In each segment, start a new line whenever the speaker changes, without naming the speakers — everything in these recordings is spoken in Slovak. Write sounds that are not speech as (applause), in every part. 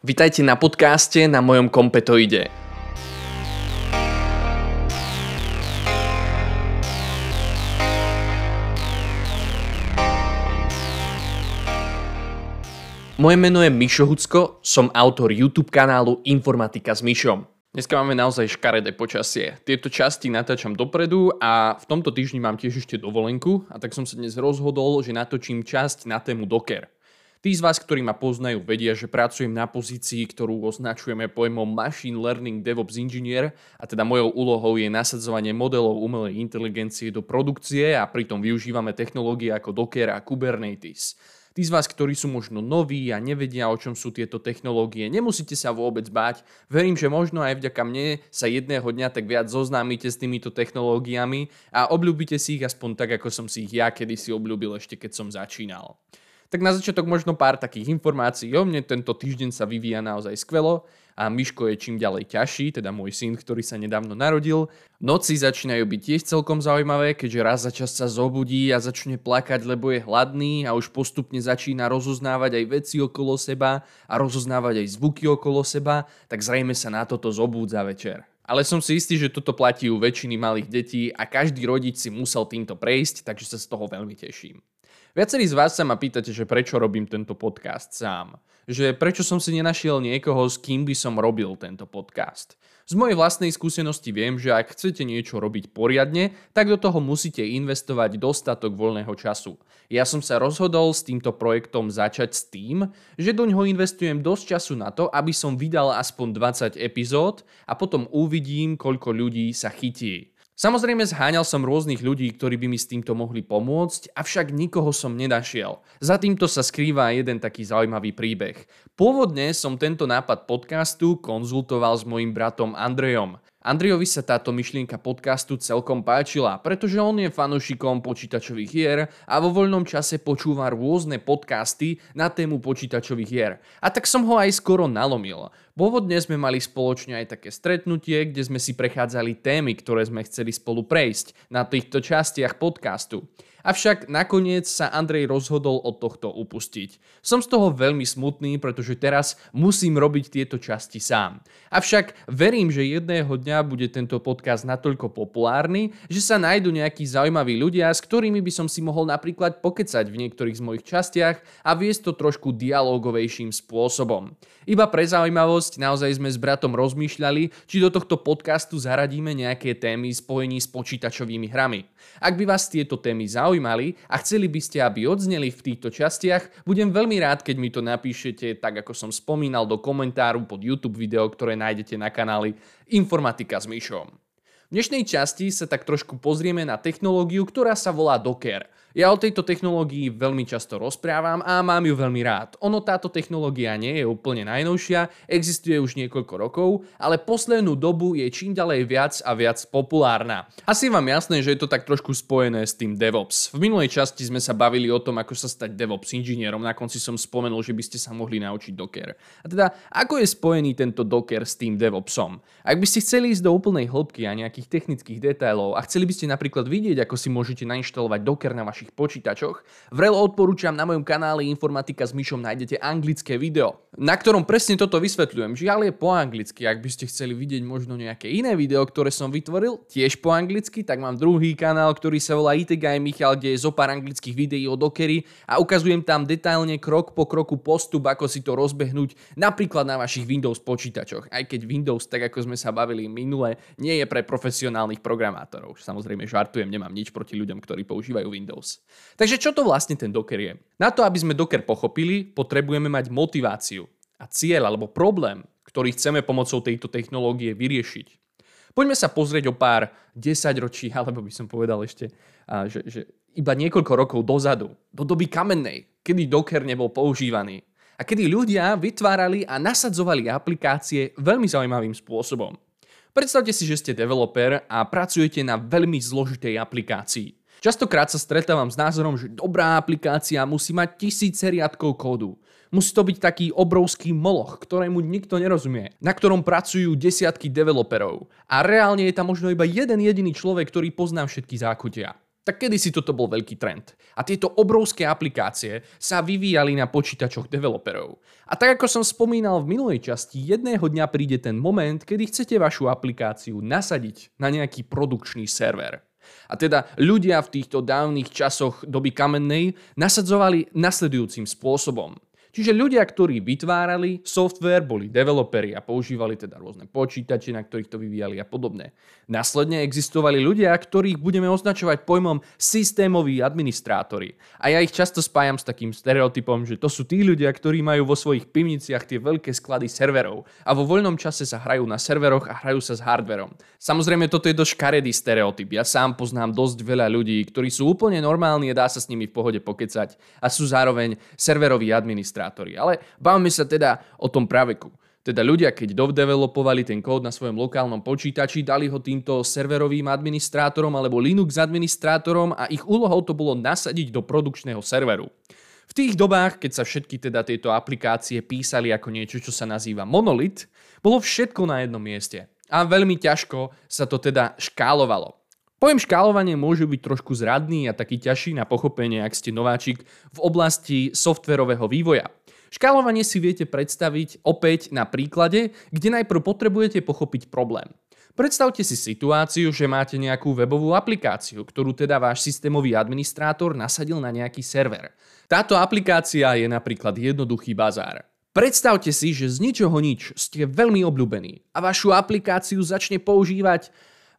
Vitajte na podcaste na mojom kompetoide. Moje meno je Mišo Hucko, som autor YouTube kanálu Informatika s Mišom. Dneska máme naozaj škaredé počasie. Tieto časti natáčam dopredu a v tomto týždni mám tiež ešte dovolenku a tak som sa dnes rozhodol, že natočím časť na tému Docker. Tí z vás, ktorí ma poznajú, vedia, že pracujem na pozícii, ktorú označujeme pojmom Machine Learning DevOps Engineer a teda mojou úlohou je nasadzovanie modelov umelej inteligencie do produkcie a pritom využívame technológie ako Docker a Kubernetes. Tí z vás, ktorí sú možno noví a nevedia, o čom sú tieto technológie, nemusíte sa vôbec báť. Verím, že možno aj vďaka mne sa jedného dňa tak viac zoznámite s týmito technológiami a obľúbite si ich aspoň tak, ako som si ich ja kedysi obľúbil ešte keď som začínal. Tak na začiatok možno pár takých informácií o mne. Tento týždeň sa vyvíja naozaj skvelo a Miško je čím ďalej ťažší, teda môj syn, ktorý sa nedávno narodil. Noci začínajú byť tiež celkom zaujímavé, keďže raz za čas sa zobudí a začne plakať, lebo je hladný a už postupne začína rozoznávať aj veci okolo seba a rozoznávať aj zvuky okolo seba, tak zrejme sa na toto zobúdza večer. Ale som si istý, že toto platí u väčšiny malých detí a každý rodič si musel týmto prejsť, takže sa z toho veľmi teším. Viacerí z vás sa ma pýtate, že prečo robím tento podcast sám. Že prečo som si nenašiel niekoho, s kým by som robil tento podcast. Z mojej vlastnej skúsenosti viem, že ak chcete niečo robiť poriadne, tak do toho musíte investovať dostatok voľného času. Ja som sa rozhodol s týmto projektom začať s tým, že do ňoho investujem dosť času na to, aby som vydal aspoň 20 epizód a potom uvidím, koľko ľudí sa chytí. Samozrejme zháňal som rôznych ľudí, ktorí by mi s týmto mohli pomôcť, avšak nikoho som nenašiel. Za týmto sa skrýva jeden taký zaujímavý príbeh. Pôvodne som tento nápad podcastu konzultoval s mojim bratom Andrejom. Andrejovi sa táto myšlienka podcastu celkom páčila, pretože on je fanúšikom počítačových hier a vo voľnom čase počúva rôzne podcasty na tému počítačových hier. A tak som ho aj skoro nalomil. Pôvodne sme mali spoločne aj také stretnutie, kde sme si prechádzali témy, ktoré sme chceli spolu prejsť na týchto častiach podcastu. Avšak nakoniec sa Andrej rozhodol od tohto upustiť. Som z toho veľmi smutný, pretože teraz musím robiť tieto časti sám. Avšak verím, že jedného dňa bude tento podcast natoľko populárny, že sa nájdu nejakí zaujímaví ľudia, s ktorými by som si mohol napríklad pokecať v niektorých z mojich častiach a viesť to trošku dialogovejším spôsobom. Iba pre zaujímavosť, naozaj sme s bratom rozmýšľali, či do tohto podcastu zaradíme nejaké témy spojení s počítačovými hrami. Ak by vás tieto témy zaujímali a chceli by ste, aby odzneli v týchto častiach, budem veľmi rád, keď mi to napíšete, tak ako som spomínal, do komentáru pod YouTube video, ktoré nájdete na kanáli Informatika s Myšom. V dnešnej časti sa tak trošku pozrieme na technológiu, ktorá sa volá Docker – ja o tejto technológii veľmi často rozprávam a mám ju veľmi rád. Ono táto technológia nie je úplne najnovšia, existuje už niekoľko rokov, ale poslednú dobu je čím ďalej viac a viac populárna. Asi vám jasné, že je to tak trošku spojené s tým DevOps. V minulej časti sme sa bavili o tom, ako sa stať DevOps inžinierom, na konci som spomenul, že by ste sa mohli naučiť Docker. A teda, ako je spojený tento Docker s tým DevOpsom? Ak by ste chceli ísť do úplnej hĺbky a nejakých technických detailov a chceli by ste napríklad vidieť, ako si môžete nainštalovať Docker na vaš vašich počítačoch. Vrelo odporúčam na mojom kanáli Informatika s Myšom nájdete anglické video, na ktorom presne toto vysvetľujem. Žiaľ je po anglicky, ak by ste chceli vidieť možno nejaké iné video, ktoré som vytvoril, tiež po anglicky, tak mám druhý kanál, ktorý sa volá IT Guy Michal, kde je zo pár anglických videí o Dockery a ukazujem tam detailne krok po kroku postup, ako si to rozbehnúť napríklad na vašich Windows počítačoch. Aj keď Windows, tak ako sme sa bavili minule, nie je pre profesionálnych programátorov. Samozrejme žartujem, nemám nič proti ľuďom, ktorí používajú Windows. Takže čo to vlastne ten Docker je? Na to, aby sme Docker pochopili, potrebujeme mať motiváciu a cieľ alebo problém, ktorý chceme pomocou tejto technológie vyriešiť. Poďme sa pozrieť o pár desaťročí, (laughs) alebo by som povedal ešte, že, že iba niekoľko rokov dozadu, do doby kamennej, kedy Docker nebol používaný a kedy ľudia vytvárali a nasadzovali aplikácie veľmi zaujímavým spôsobom. Predstavte si, že ste developer a pracujete na veľmi zložitej aplikácii. Častokrát sa stretávam s názorom, že dobrá aplikácia musí mať tisíce riadkov kódu. Musí to byť taký obrovský moloch, ktorému nikto nerozumie, na ktorom pracujú desiatky developerov. A reálne je tam možno iba jeden jediný človek, ktorý pozná všetky zákutia. tak kedy si toto bol veľký trend. A tieto obrovské aplikácie sa vyvíjali na počítačoch developerov. A tak ako som spomínal v minulej časti, jedného dňa príde ten moment, kedy chcete vašu aplikáciu nasadiť na nejaký produkčný server. A teda ľudia v týchto dávnych časoch doby kamennej nasadzovali nasledujúcim spôsobom. Čiže ľudia, ktorí vytvárali software, boli developeri a používali teda rôzne počítače, na ktorých to vyvíjali a podobne. Následne existovali ľudia, ktorých budeme označovať pojmom systémoví administrátori. A ja ich často spájam s takým stereotypom, že to sú tí ľudia, ktorí majú vo svojich pivniciach tie veľké sklady serverov a vo voľnom čase sa hrajú na serveroch a hrajú sa s hardverom. Samozrejme, toto je dosť škaredý stereotyp. Ja sám poznám dosť veľa ľudí, ktorí sú úplne normálni a dá sa s nimi v pohode pokecať a sú zároveň serveroví administrátori administrátori. Ale bavme sa teda o tom praveku. Teda ľudia, keď dovdevelopovali ten kód na svojom lokálnom počítači, dali ho týmto serverovým administrátorom alebo Linux administrátorom a ich úlohou to bolo nasadiť do produkčného serveru. V tých dobách, keď sa všetky teda tieto aplikácie písali ako niečo, čo sa nazýva monolit, bolo všetko na jednom mieste. A veľmi ťažko sa to teda škálovalo. Pojem škálovanie môže byť trošku zradný a taký ťažší na pochopenie, ak ste nováčik v oblasti softverového vývoja. Škálovanie si viete predstaviť opäť na príklade, kde najprv potrebujete pochopiť problém. Predstavte si situáciu, že máte nejakú webovú aplikáciu, ktorú teda váš systémový administrátor nasadil na nejaký server. Táto aplikácia je napríklad jednoduchý bazár. Predstavte si, že z ničoho nič ste veľmi obľúbení a vašu aplikáciu začne používať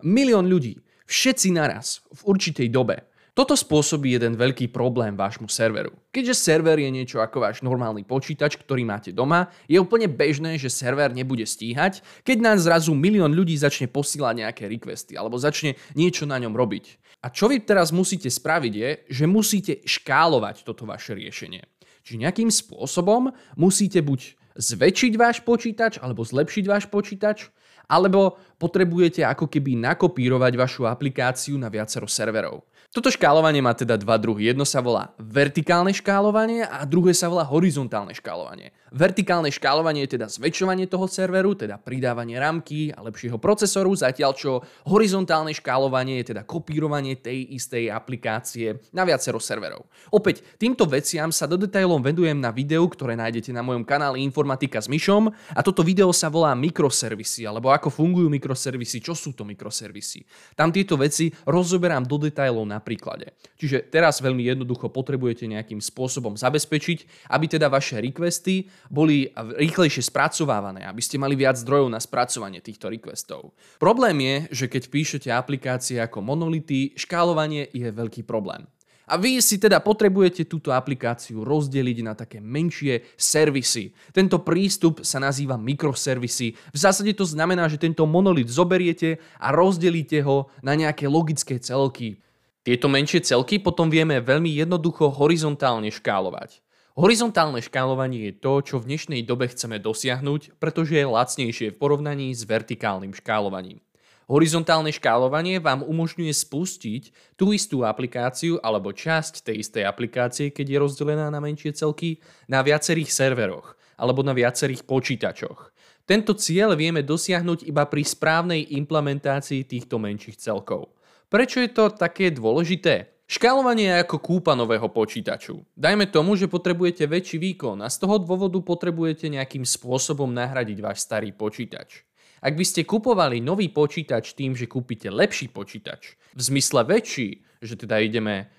milión ľudí. Všetci naraz, v určitej dobe. Toto spôsobí jeden veľký problém vášmu serveru. Keďže server je niečo ako váš normálny počítač, ktorý máte doma, je úplne bežné, že server nebude stíhať, keď nás zrazu milión ľudí začne posílať nejaké requesty alebo začne niečo na ňom robiť. A čo vy teraz musíte spraviť je, že musíte škálovať toto vaše riešenie. Čiže nejakým spôsobom musíte buď zväčšiť váš počítač alebo zlepšiť váš počítač, alebo potrebujete ako keby nakopírovať vašu aplikáciu na viacero serverov. Toto škálovanie má teda dva druhy. Jedno sa volá vertikálne škálovanie a druhé sa volá horizontálne škálovanie. Vertikálne škálovanie je teda zväčšovanie toho serveru, teda pridávanie ramky a lepšieho procesoru, zatiaľ čo horizontálne škálovanie je teda kopírovanie tej istej aplikácie na viacero serverov. Opäť, týmto veciam sa do detailov vedujem na videu, ktoré nájdete na mojom kanáli Informatika s Myšom a toto video sa volá mikroservisy, alebo ako fungujú mikroservisy, čo sú to mikroservisy. Tam tieto veci rozoberám do detailov na príklade. Čiže teraz veľmi jednoducho potrebujete nejakým spôsobom zabezpečiť, aby teda vaše requesty boli rýchlejšie spracovávané, aby ste mali viac zdrojov na spracovanie týchto requestov. Problém je, že keď píšete aplikácie ako monolity, škálovanie je veľký problém. A vy si teda potrebujete túto aplikáciu rozdeliť na také menšie servisy. Tento prístup sa nazýva mikroservisy. V zásade to znamená, že tento monolit zoberiete a rozdelíte ho na nejaké logické celky. Tieto menšie celky potom vieme veľmi jednoducho horizontálne škálovať. Horizontálne škálovanie je to, čo v dnešnej dobe chceme dosiahnuť, pretože je lacnejšie v porovnaní s vertikálnym škálovaním. Horizontálne škálovanie vám umožňuje spustiť tú istú aplikáciu alebo časť tej istej aplikácie, keď je rozdelená na menšie celky, na viacerých serveroch alebo na viacerých počítačoch. Tento cieľ vieme dosiahnuť iba pri správnej implementácii týchto menších celkov. Prečo je to také dôležité? Škálovanie je ako kúpa nového počítaču. Dajme tomu, že potrebujete väčší výkon a z toho dôvodu potrebujete nejakým spôsobom nahradiť váš starý počítač. Ak by ste kupovali nový počítač tým, že kúpite lepší počítač, v zmysle väčší, že teda ideme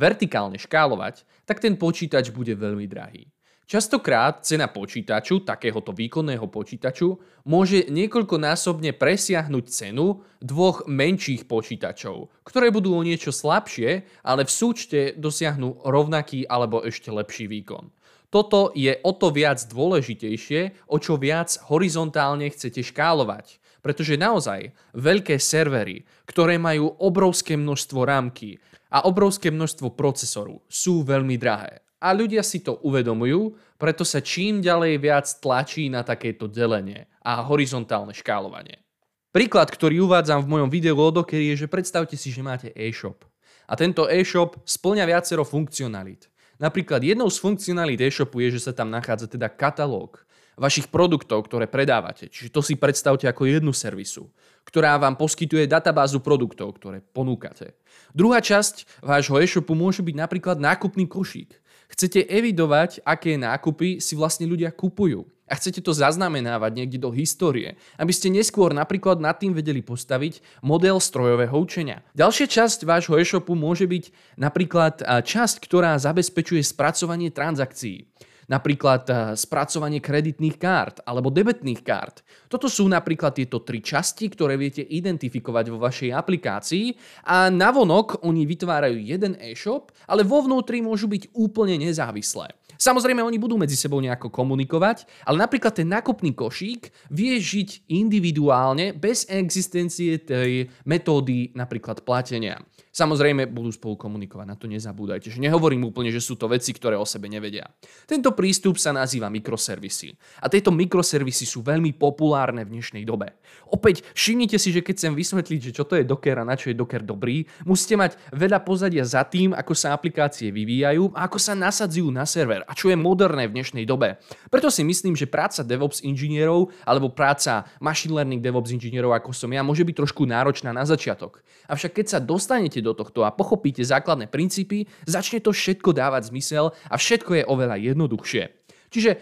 vertikálne škálovať, tak ten počítač bude veľmi drahý. Častokrát cena počítaču, takéhoto výkonného počítaču, môže niekoľkonásobne presiahnuť cenu dvoch menších počítačov, ktoré budú o niečo slabšie, ale v súčte dosiahnu rovnaký alebo ešte lepší výkon. Toto je o to viac dôležitejšie, o čo viac horizontálne chcete škálovať. Pretože naozaj veľké servery, ktoré majú obrovské množstvo rámky a obrovské množstvo procesoru, sú veľmi drahé. A ľudia si to uvedomujú, preto sa čím ďalej viac tlačí na takéto delenie a horizontálne škálovanie. Príklad, ktorý uvádzam v mojom videu odokedy je, že predstavte si, že máte e-shop. A tento e-shop splňa viacero funkcionalít. Napríklad jednou z funkcionalít e-shopu je, že sa tam nachádza teda katalóg. vašich produktov, ktoré predávate. Čiže to si predstavte ako jednu servisu, ktorá vám poskytuje databázu produktov, ktoré ponúkate. Druhá časť vášho e-shopu môže byť napríklad nákupný košík. Chcete evidovať, aké nákupy si vlastne ľudia kupujú. A chcete to zaznamenávať niekde do histórie, aby ste neskôr napríklad nad tým vedeli postaviť model strojového učenia. Ďalšia časť vášho e-shopu môže byť napríklad časť, ktorá zabezpečuje spracovanie transakcií napríklad eh, spracovanie kreditných kart alebo debetných kart. Toto sú napríklad tieto tri časti, ktoré viete identifikovať vo vašej aplikácii a navonok oni vytvárajú jeden e-shop, ale vo vnútri môžu byť úplne nezávislé. Samozrejme, oni budú medzi sebou nejako komunikovať, ale napríklad ten nákupný košík vie žiť individuálne bez existencie tej metódy napríklad platenia. Samozrejme, budú spolu komunikovať, na to nezabúdajte. Že nehovorím úplne, že sú to veci, ktoré o sebe nevedia. Tento prístup sa nazýva mikroservisy. A tieto mikroservisy sú veľmi populárne v dnešnej dobe. Opäť všimnite si, že keď chcem vysvetliť, že čo to je Docker a na čo je Docker dobrý, musíte mať veľa pozadia za tým, ako sa aplikácie vyvíjajú a ako sa nasadzujú na server a čo je moderné v dnešnej dobe. Preto si myslím, že práca DevOps inžinierov alebo práca machine learning DevOps inžinierov ako som ja môže byť trošku náročná na začiatok. Avšak keď sa dostanete do tohto a pochopíte základné princípy, začne to všetko dávať zmysel a všetko je oveľa jednoduchšie. Čiže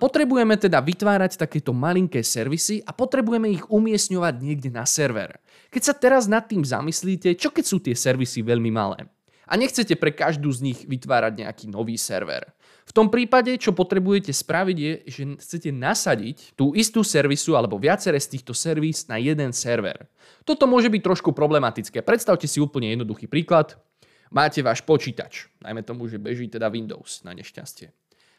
potrebujeme teda vytvárať takéto malinké servisy a potrebujeme ich umiestňovať niekde na server. Keď sa teraz nad tým zamyslíte, čo keď sú tie servisy veľmi malé? A nechcete pre každú z nich vytvárať nejaký nový server. V tom prípade, čo potrebujete spraviť, je, že chcete nasadiť tú istú servisu alebo viacere z týchto servis na jeden server. Toto môže byť trošku problematické. Predstavte si úplne jednoduchý príklad. Máte váš počítač, najmä tomu, že beží teda Windows na nešťastie.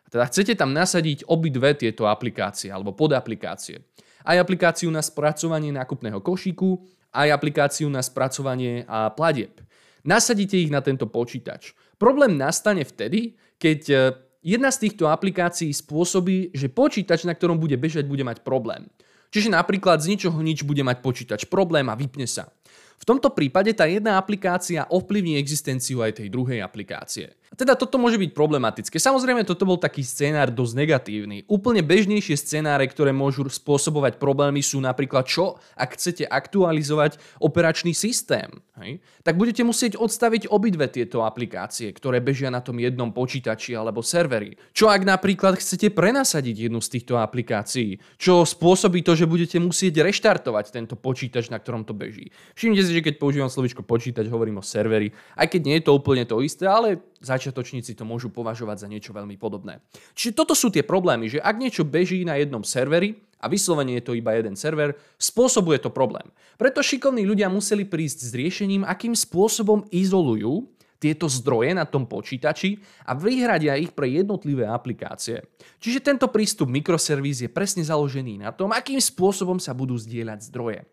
A teda chcete tam nasadiť obidve tieto aplikácie alebo podaplikácie. Aj aplikáciu na spracovanie nákupného košíku, aj aplikáciu na spracovanie a pladieb. Nasadíte ich na tento počítač. Problém nastane vtedy, keď Jedna z týchto aplikácií spôsobí, že počítač, na ktorom bude bežať, bude mať problém. Čiže napríklad z ničoho nič bude mať počítač problém a vypne sa. V tomto prípade tá jedna aplikácia ovplyvní existenciu aj tej druhej aplikácie. Teda toto môže byť problematické. Samozrejme, toto bol taký scénár dosť negatívny. Úplne bežnejšie scenáre, ktoré môžu spôsobovať problémy sú napríklad čo, ak chcete aktualizovať operačný systém. Hej? Tak budete musieť odstaviť obidve tieto aplikácie, ktoré bežia na tom jednom počítači alebo serveri. Čo ak napríklad chcete prenasadiť jednu z týchto aplikácií, čo spôsobí to, že budete musieť reštartovať tento počítač, na ktorom to beží. Všimnite si, že keď používam slovičko počítač, hovorím o serveri, aj keď nie je to úplne to isté, ale začiatočníci to môžu považovať za niečo veľmi podobné. Čiže toto sú tie problémy, že ak niečo beží na jednom serveri, a vyslovene je to iba jeden server, spôsobuje to problém. Preto šikovní ľudia museli prísť s riešením, akým spôsobom izolujú tieto zdroje na tom počítači a vyhradia ich pre jednotlivé aplikácie. Čiže tento prístup mikroservis je presne založený na tom, akým spôsobom sa budú zdieľať zdroje.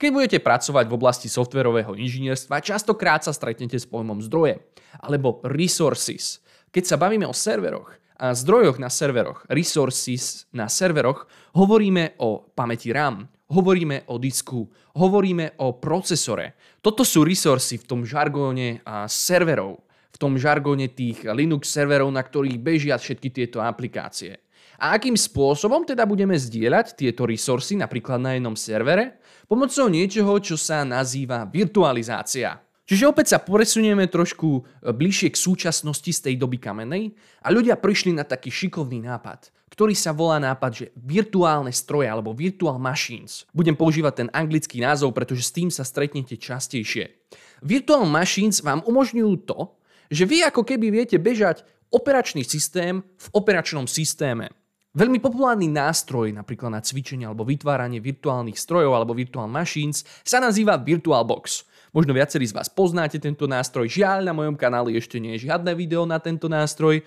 Keď budete pracovať v oblasti softverového inžinierstva, častokrát sa stretnete s pojmom zdroje alebo resources. Keď sa bavíme o serveroch a zdrojoch na serveroch, resources na serveroch, hovoríme o pamäti RAM, hovoríme o disku, hovoríme o procesore. Toto sú resursy v tom žargóne serverov, v tom žargóne tých Linux serverov, na ktorých bežia všetky tieto aplikácie. A akým spôsobom teda budeme zdieľať tieto resursy napríklad na jednom servere? Pomocou niečoho, čo sa nazýva virtualizácia. Čiže opäť sa presunieme trošku e, bližšie k súčasnosti z tej doby kamenej a ľudia prišli na taký šikovný nápad, ktorý sa volá nápad, že virtuálne stroje alebo virtual machines. Budem používať ten anglický názov, pretože s tým sa stretnete častejšie. Virtual machines vám umožňujú to, že vy ako keby viete bežať operačný systém v operačnom systéme. Veľmi populárny nástroj napríklad na cvičenie alebo vytváranie virtuálnych strojov alebo virtual machines sa nazýva VirtualBox. Možno viacerí z vás poznáte tento nástroj. Žiaľ, na mojom kanáli ešte nie je žiadne video na tento nástroj.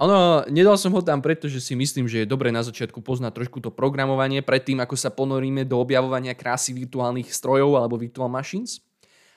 Ono, nedal som ho tam, pretože si myslím, že je dobre na začiatku poznať trošku to programovanie predtým, ako sa ponoríme do objavovania krásy virtuálnych strojov alebo virtual machines.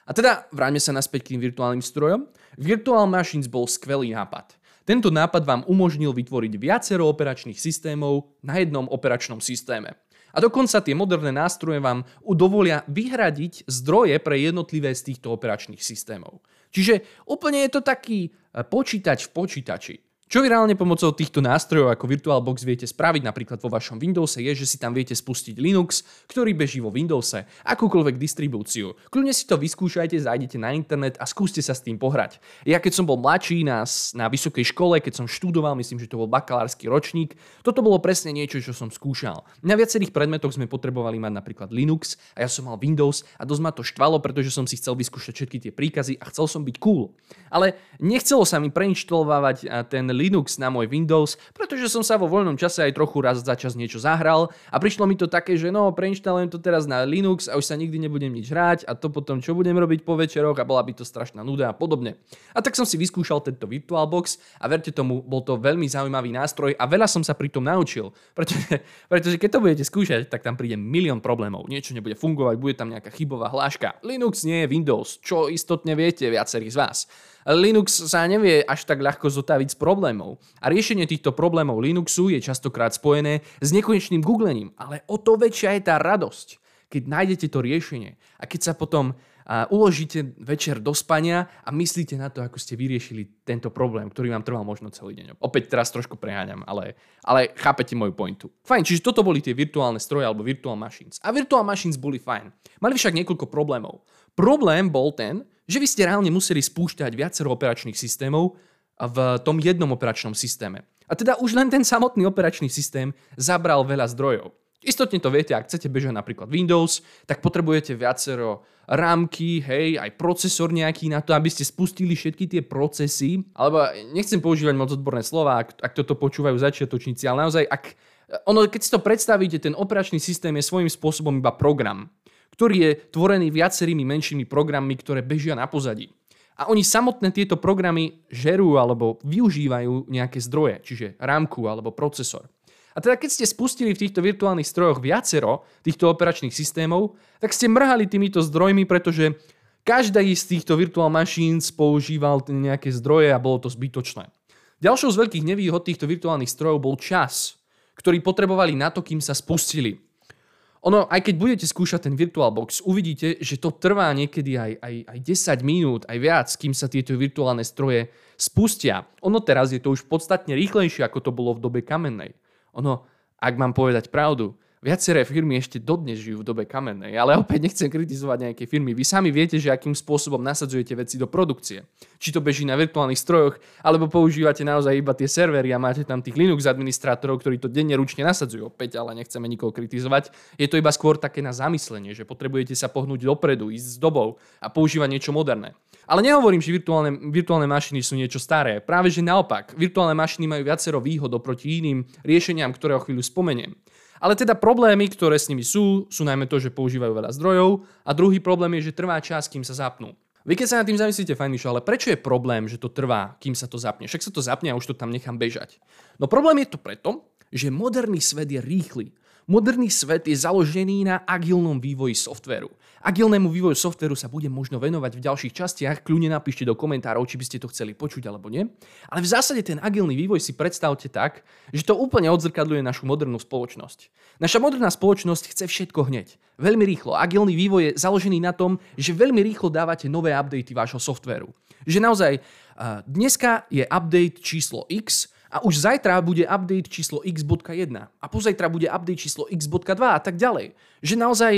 A teda vráťme sa naspäť k tým virtuálnym strojom. Virtual Machines bol skvelý nápad. Tento nápad vám umožnil vytvoriť viacero operačných systémov na jednom operačnom systéme. A dokonca tie moderné nástroje vám dovolia vyhradiť zdroje pre jednotlivé z týchto operačných systémov. Čiže úplne je to taký e, počítač v počítači. Čo vy reálne pomocou týchto nástrojov ako VirtualBox viete spraviť napríklad vo vašom Windowse je, že si tam viete spustiť Linux, ktorý beží vo Windowse, akúkoľvek distribúciu. Kľudne si to vyskúšajte, zajdete na internet a skúste sa s tým pohrať. Ja keď som bol mladší na, na vysokej škole, keď som študoval, myslím, že to bol bakalársky ročník, toto bolo presne niečo, čo som skúšal. Na viacerých predmetoch sme potrebovali mať napríklad Linux a ja som mal Windows a dosť ma to štvalo, pretože som si chcel vyskúšať všetky tie príkazy a chcel som byť cool. Ale nechcelo sa mi preinštalovať ten Linux na môj Windows, pretože som sa vo voľnom čase aj trochu raz za čas niečo zahral a prišlo mi to také, že no, preinštalujem to teraz na Linux a už sa nikdy nebudem nič hrať a to potom čo budem robiť po večeroch a bola by to strašná nuda a podobne. A tak som si vyskúšal tento VirtualBox a verte tomu, bol to veľmi zaujímavý nástroj a veľa som sa pri tom naučil, pretože, (laughs) pretože keď to budete skúšať, tak tam príde milión problémov. Niečo nebude fungovať, bude tam nejaká chybová hláška. Linux nie je Windows, čo istotne viete viacerí z vás. Linux sa nevie až tak ľahko zotaviť z problémov. A riešenie týchto problémov Linuxu je častokrát spojené s nekonečným googlením, ale o to väčšia je tá radosť, keď nájdete to riešenie a keď sa potom a uložíte večer do spania a myslíte na to, ako ste vyriešili tento problém, ktorý vám trval možno celý deň. Opäť teraz trošku preháňam, ale, ale chápete moju pointu. Fajn, čiže toto boli tie virtuálne stroje alebo virtual machines. A virtual machines boli fajn. Mali však niekoľko problémov. Problém bol ten, že vy ste reálne museli spúšťať viacero operačných systémov v tom jednom operačnom systéme. A teda už len ten samotný operačný systém zabral veľa zdrojov. Istotne to viete, ak chcete bežať napríklad Windows, tak potrebujete viacero rámky, hej, aj procesor nejaký na to, aby ste spustili všetky tie procesy. Alebo nechcem používať moc odborné slova, ak, ak toto počúvajú začiatočníci, ale naozaj, ak, ono, keď si to predstavíte, ten operačný systém je svojím spôsobom iba program ktorý je tvorený viacerými menšími programmi, ktoré bežia na pozadí. A oni samotné tieto programy žerú alebo využívajú nejaké zdroje, čiže rámku alebo procesor. A teda keď ste spustili v týchto virtuálnych strojoch viacero týchto operačných systémov, tak ste mrhali týmito zdrojmi, pretože každá z týchto virtual machines používal nejaké zdroje a bolo to zbytočné. Ďalšou z veľkých nevýhod týchto virtuálnych strojov bol čas, ktorý potrebovali na to, kým sa spustili. Ono, aj keď budete skúšať ten VirtualBox, uvidíte, že to trvá niekedy aj, aj, aj 10 minút, aj viac, kým sa tieto virtuálne stroje spustia. Ono teraz je to už podstatne rýchlejšie, ako to bolo v dobe kamennej. Ono, ak mám povedať pravdu, Viaceré firmy ešte dodnes žijú v dobe kamennej, ale opäť nechcem kritizovať nejaké firmy. Vy sami viete, že akým spôsobom nasadzujete veci do produkcie. Či to beží na virtuálnych strojoch, alebo používate naozaj iba tie servery a máte tam tých Linux administrátorov, ktorí to denne ručne nasadzujú. Opäť, ale nechceme nikoho kritizovať. Je to iba skôr také na zamyslenie, že potrebujete sa pohnúť dopredu, ísť s dobou a používať niečo moderné. Ale nehovorím, že virtuálne, virtuálne mašiny sú niečo staré. Práve že naopak, virtuálne mašiny majú viacero výhod oproti iným riešeniam, ktoré o chvíľu spomeniem. Ale teda problémy, ktoré s nimi sú, sú najmä to, že používajú veľa zdrojov a druhý problém je, že trvá čas, kým sa zapnú. Vy keď sa nad tým zamyslíte, fajn Mišo, ale prečo je problém, že to trvá, kým sa to zapne? Však sa to zapne a už to tam nechám bežať. No problém je to preto, že moderný svet je rýchly. Moderný svet je založený na agilnom vývoji softveru. Agilnému vývoju softveru sa budem možno venovať v ďalších častiach, kľudne napíšte do komentárov, či by ste to chceli počuť alebo nie. Ale v zásade ten agilný vývoj si predstavte tak, že to úplne odzrkadľuje našu modernú spoločnosť. Naša moderná spoločnosť chce všetko hneď. Veľmi rýchlo. Agilný vývoj je založený na tom, že veľmi rýchlo dávate nové updaty vášho softveru. Že naozaj dneska je update číslo X, a už zajtra bude update číslo x.1 a pozajtra bude update číslo x.2 a tak ďalej. Že naozaj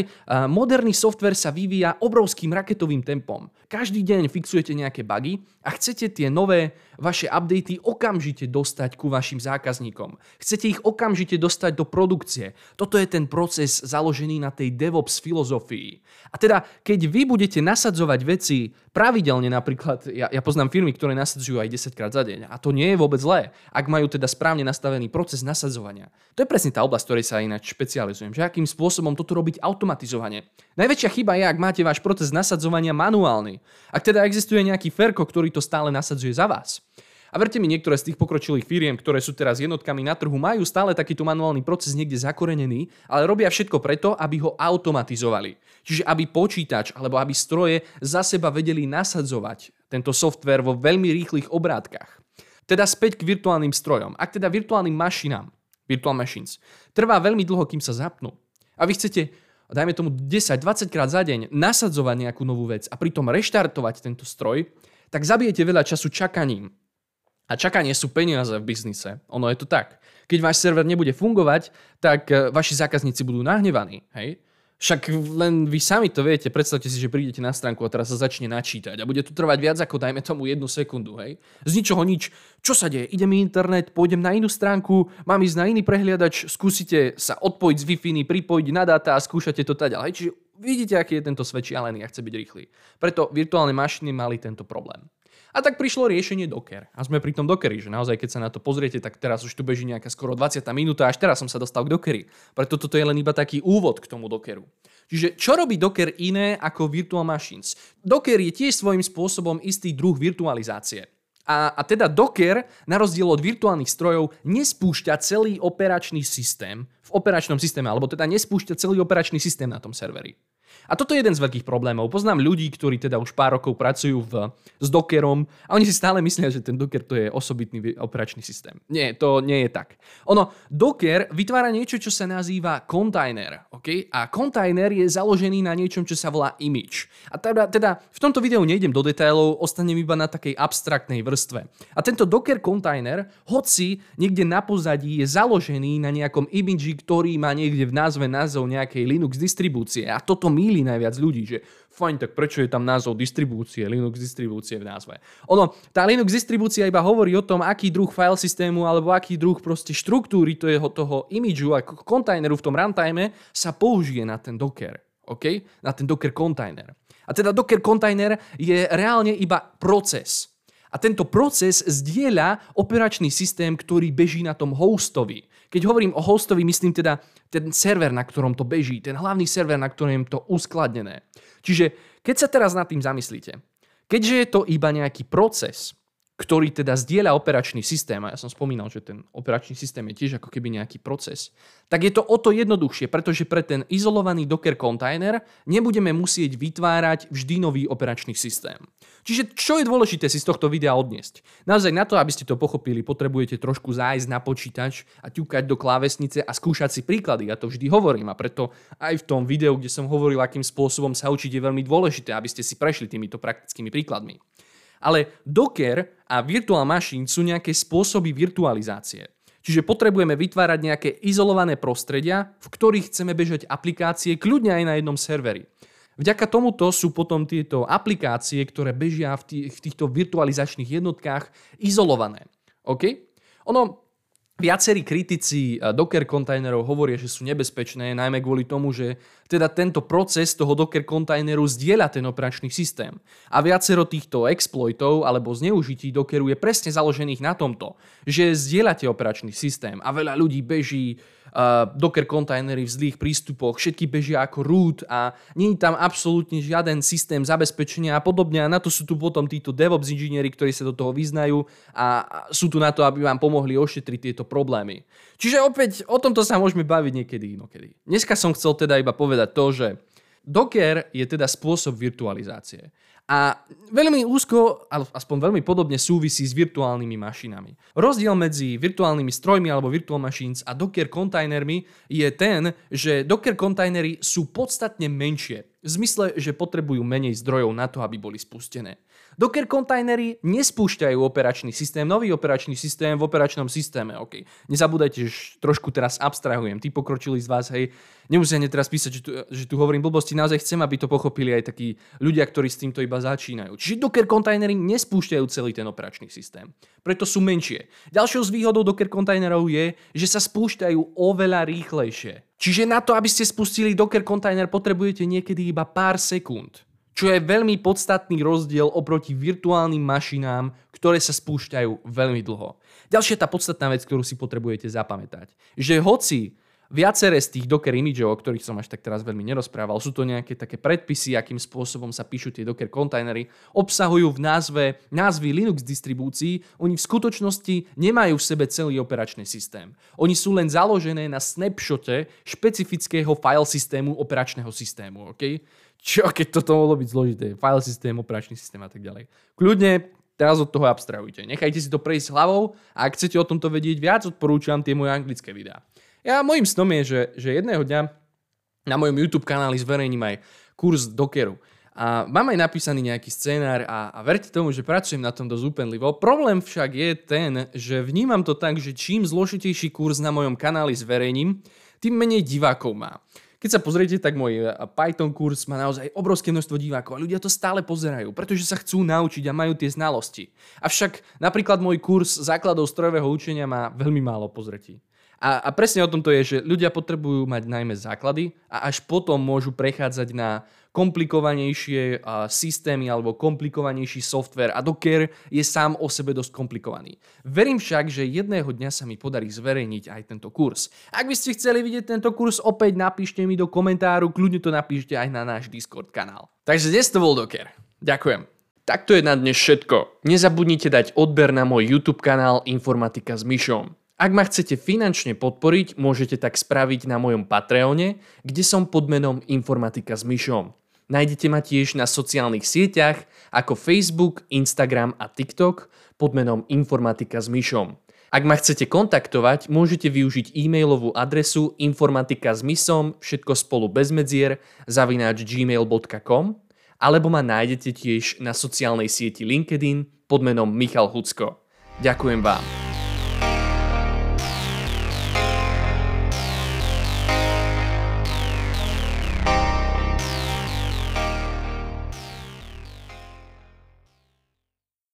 moderný software sa vyvíja obrovským raketovým tempom. Každý deň fixujete nejaké bugy a chcete tie nové vaše updaty okamžite dostať ku vašim zákazníkom. Chcete ich okamžite dostať do produkcie. Toto je ten proces založený na tej DevOps filozofii. A teda, keď vy budete nasadzovať veci pravidelne, napríklad, ja, ja poznám firmy, ktoré nasadzujú aj 10 krát za deň a to nie je vôbec zlé, ak majú teda správne nastavený proces nasadzovania. To je presne tá oblasť, ktorej sa ináč špecializujem, že akým spôsobom toto robiť automatizovane. Najväčšia chyba je, ak máte váš proces nasadzovania manuálny. Ak teda existuje nejaký ferko, ktorý to stále nasadzuje za vás. A verte mi, niektoré z tých pokročilých firiem, ktoré sú teraz jednotkami na trhu, majú stále takýto manuálny proces niekde zakorenený, ale robia všetko preto, aby ho automatizovali. Čiže aby počítač alebo aby stroje za seba vedeli nasadzovať tento software vo veľmi rýchlych obrátkach. Teda späť k virtuálnym strojom. Ak teda virtuálnym mašinám, virtual machines, trvá veľmi dlho, kým sa zapnú. A vy chcete, dajme tomu 10-20 krát za deň, nasadzovať nejakú novú vec a pritom reštartovať tento stroj, tak zabijete veľa času čakaním A čakanie sú peniaze v biznise. Ono je to tak. Keď váš server nebude fungovať, tak e, vaši zákazníci budú nahnevaní. Hej? Však len vy sami to viete, predstavte si, že prídete na stránku a teraz sa začne načítať a bude to trvať viac ako dajme tomu jednu sekundu, hej. Z ničoho nič. Čo sa deje? Ide mi internet, pôjdem na inú stránku, mám ísť na iný prehliadač, skúsite sa odpojiť z Wi-Fi, pripojiť na dáta a skúšate to tak ďalej. Čiže vidíte, aký je tento svet šialený a chce byť rýchly. Preto virtuálne mašiny mali tento problém. A tak prišlo riešenie Docker. A sme pri tom Dockeri, že naozaj keď sa na to pozriete, tak teraz už tu beží nejaká skoro 20 minúta, až teraz som sa dostal k Dockeri. Preto toto je len iba taký úvod k tomu Dockeru. Čiže čo robí Docker iné ako Virtual Machines? Docker je tiež svojím spôsobom istý druh virtualizácie. A, a teda Docker, na rozdiel od virtuálnych strojov, nespúšťa celý operačný systém v operačnom systéme, alebo teda nespúšťa celý operačný systém na tom serveri. A toto je jeden z veľkých problémov. Poznám ľudí, ktorí teda už pár rokov pracujú v, s Dockerom a oni si stále myslia, že ten Docker to je osobitný operačný systém. Nie, to nie je tak. Ono, Docker vytvára niečo, čo sa nazýva kontajner. Okay? A kontajner je založený na niečom, čo sa volá image. A teda, teda v tomto videu nejdem do detailov, ostanem iba na takej abstraktnej vrstve. A tento Docker kontajner, hoci niekde na pozadí je založený na nejakom imidži, ktorý má niekde v názve názov nejakej Linux distribúcie. A toto míli najviac ľudí, že fajn, tak prečo je tam názov distribúcie, Linux distribúcie v názve. Ono, tá Linux distribúcia iba hovorí o tom, aký druh file systému alebo aký druh proste štruktúry toho, toho imidžu a kontajneru v tom runtime sa použije na ten Docker. OK? Na ten Docker kontajner. A teda Docker kontajner je reálne iba proces. A tento proces zdieľa operačný systém, ktorý beží na tom hostovi. Keď hovorím o hostovi, myslím teda ten server, na ktorom to beží, ten hlavný server, na ktorom je to uskladnené. Čiže keď sa teraz nad tým zamyslíte, keďže je to iba nejaký proces, ktorý teda zdieľa operačný systém, a ja som spomínal, že ten operačný systém je tiež ako keby nejaký proces, tak je to o to jednoduchšie, pretože pre ten izolovaný Docker kontajner nebudeme musieť vytvárať vždy nový operačný systém. Čiže čo je dôležité si z tohto videa odniesť? Naozaj na to, aby ste to pochopili, potrebujete trošku zájsť na počítač a ťukať do klávesnice a skúšať si príklady. Ja to vždy hovorím a preto aj v tom videu, kde som hovoril, akým spôsobom sa učiť, je veľmi dôležité, aby ste si prešli týmito praktickými príkladmi. Ale Docker a Virtual Machine sú nejaké spôsoby virtualizácie. Čiže potrebujeme vytvárať nejaké izolované prostredia, v ktorých chceme bežať aplikácie kľudne aj na jednom serveri. Vďaka tomuto sú potom tieto aplikácie, ktoré bežia v, tých, v týchto virtualizačných jednotkách, izolované. OK? Ono, Viacerí kritici eh, Docker kontajnerov hovoria, že sú nebezpečné, najmä kvôli tomu, že teda tento proces toho Docker kontajneru zdieľa ten operačný systém. A viacero týchto exploitov alebo zneužití Dockeru je presne založených na tomto, že zdieľate operačný systém a veľa ľudí beží Docker kontajnery v zlých prístupoch, všetky bežia ako root a nie je tam absolútne žiaden systém zabezpečenia a podobne a na to sú tu potom títo DevOps inžinieri, ktorí sa do toho vyznajú a sú tu na to, aby vám pomohli ošetriť tieto problémy. Čiže opäť o tomto sa môžeme baviť niekedy inokedy. Dneska som chcel teda iba povedať to, že Docker je teda spôsob virtualizácie. A veľmi úzko, aspoň veľmi podobne súvisí s virtuálnymi mašinami. Rozdiel medzi virtuálnymi strojmi alebo virtual machines a Docker kontajnermi je ten, že Docker kontajnery sú podstatne menšie. V zmysle, že potrebujú menej zdrojov na to, aby boli spustené. Docker kontajnery nespúšťajú operačný systém, nový operačný systém v operačnom systéme. OK. Nezabúdajte, že trošku teraz abstrahujem. Tí pokročili z vás, hej, nemusia teraz písať, že tu, že tu hovorím blbosti. Naozaj chcem, aby to pochopili aj takí ľudia, ktorí s týmto iba začínajú. Čiže Docker kontajnery nespúšťajú celý ten operačný systém. Preto sú menšie. Ďalšou z výhodou Docker kontajnerov je, že sa spúšťajú oveľa rýchlejšie. Čiže na to, aby ste spustili Docker kontajner, potrebujete niekedy iba pár sekúnd čo je veľmi podstatný rozdiel oproti virtuálnym mašinám, ktoré sa spúšťajú veľmi dlho. Ďalšia tá podstatná vec, ktorú si potrebujete zapamätať, že hoci viaceré z tých Docker imageov, o ktorých som až tak teraz veľmi nerozprával, sú to nejaké také predpisy, akým spôsobom sa píšu tie Docker kontajnery, obsahujú v názve názvy Linux distribúcií, oni v skutočnosti nemajú v sebe celý operačný systém. Oni sú len založené na snapshote špecifického file systému operačného systému. Okay? Čo keď toto mohlo byť zložité, file systém, operačný systém a tak ďalej. Kľudne teraz od toho abstrahujte. Nechajte si to prejsť hlavou a ak chcete o tomto vedieť viac, odporúčam tie moje anglické videá. Ja, môjim snom je, že, že jedného dňa na mojom YouTube kanáli zverejním aj kurz Dockeru. A mám aj napísaný nejaký scénár a, a verte tomu, že pracujem na tom dosť úpenlivo. Problém však je ten, že vnímam to tak, že čím zložitejší kurz na mojom kanáli zverejním, tým menej divákov má. Keď sa pozriete, tak môj Python kurz má naozaj obrovské množstvo divákov a ľudia to stále pozerajú, pretože sa chcú naučiť a majú tie znalosti. Avšak napríklad môj kurz základov strojového učenia má veľmi málo pozretí. A, a presne o tom to je, že ľudia potrebujú mať najmä základy a až potom môžu prechádzať na komplikovanejšie systémy alebo komplikovanejší software a Docker je sám o sebe dosť komplikovaný. Verím však, že jedného dňa sa mi podarí zverejniť aj tento kurz. Ak by ste chceli vidieť tento kurz, opäť napíšte mi do komentáru, kľudne to napíšte aj na náš Discord kanál. Takže dnes to bol Docker. Ďakujem. Takto je na dnes všetko. Nezabudnite dať odber na môj YouTube kanál Informatika s Myšom. Ak ma chcete finančne podporiť, môžete tak spraviť na mojom Patreone, kde som pod menom Informatika s Myšom. Nájdete ma tiež na sociálnych sieťach ako Facebook, Instagram a TikTok pod menom Informatika s Myšom. Ak ma chcete kontaktovať, môžete využiť e-mailovú adresu informatika s mysom, všetko spolu bez medzier, zavináč gmail.com alebo ma nájdete tiež na sociálnej sieti LinkedIn pod menom Michal Hucko. Ďakujem vám.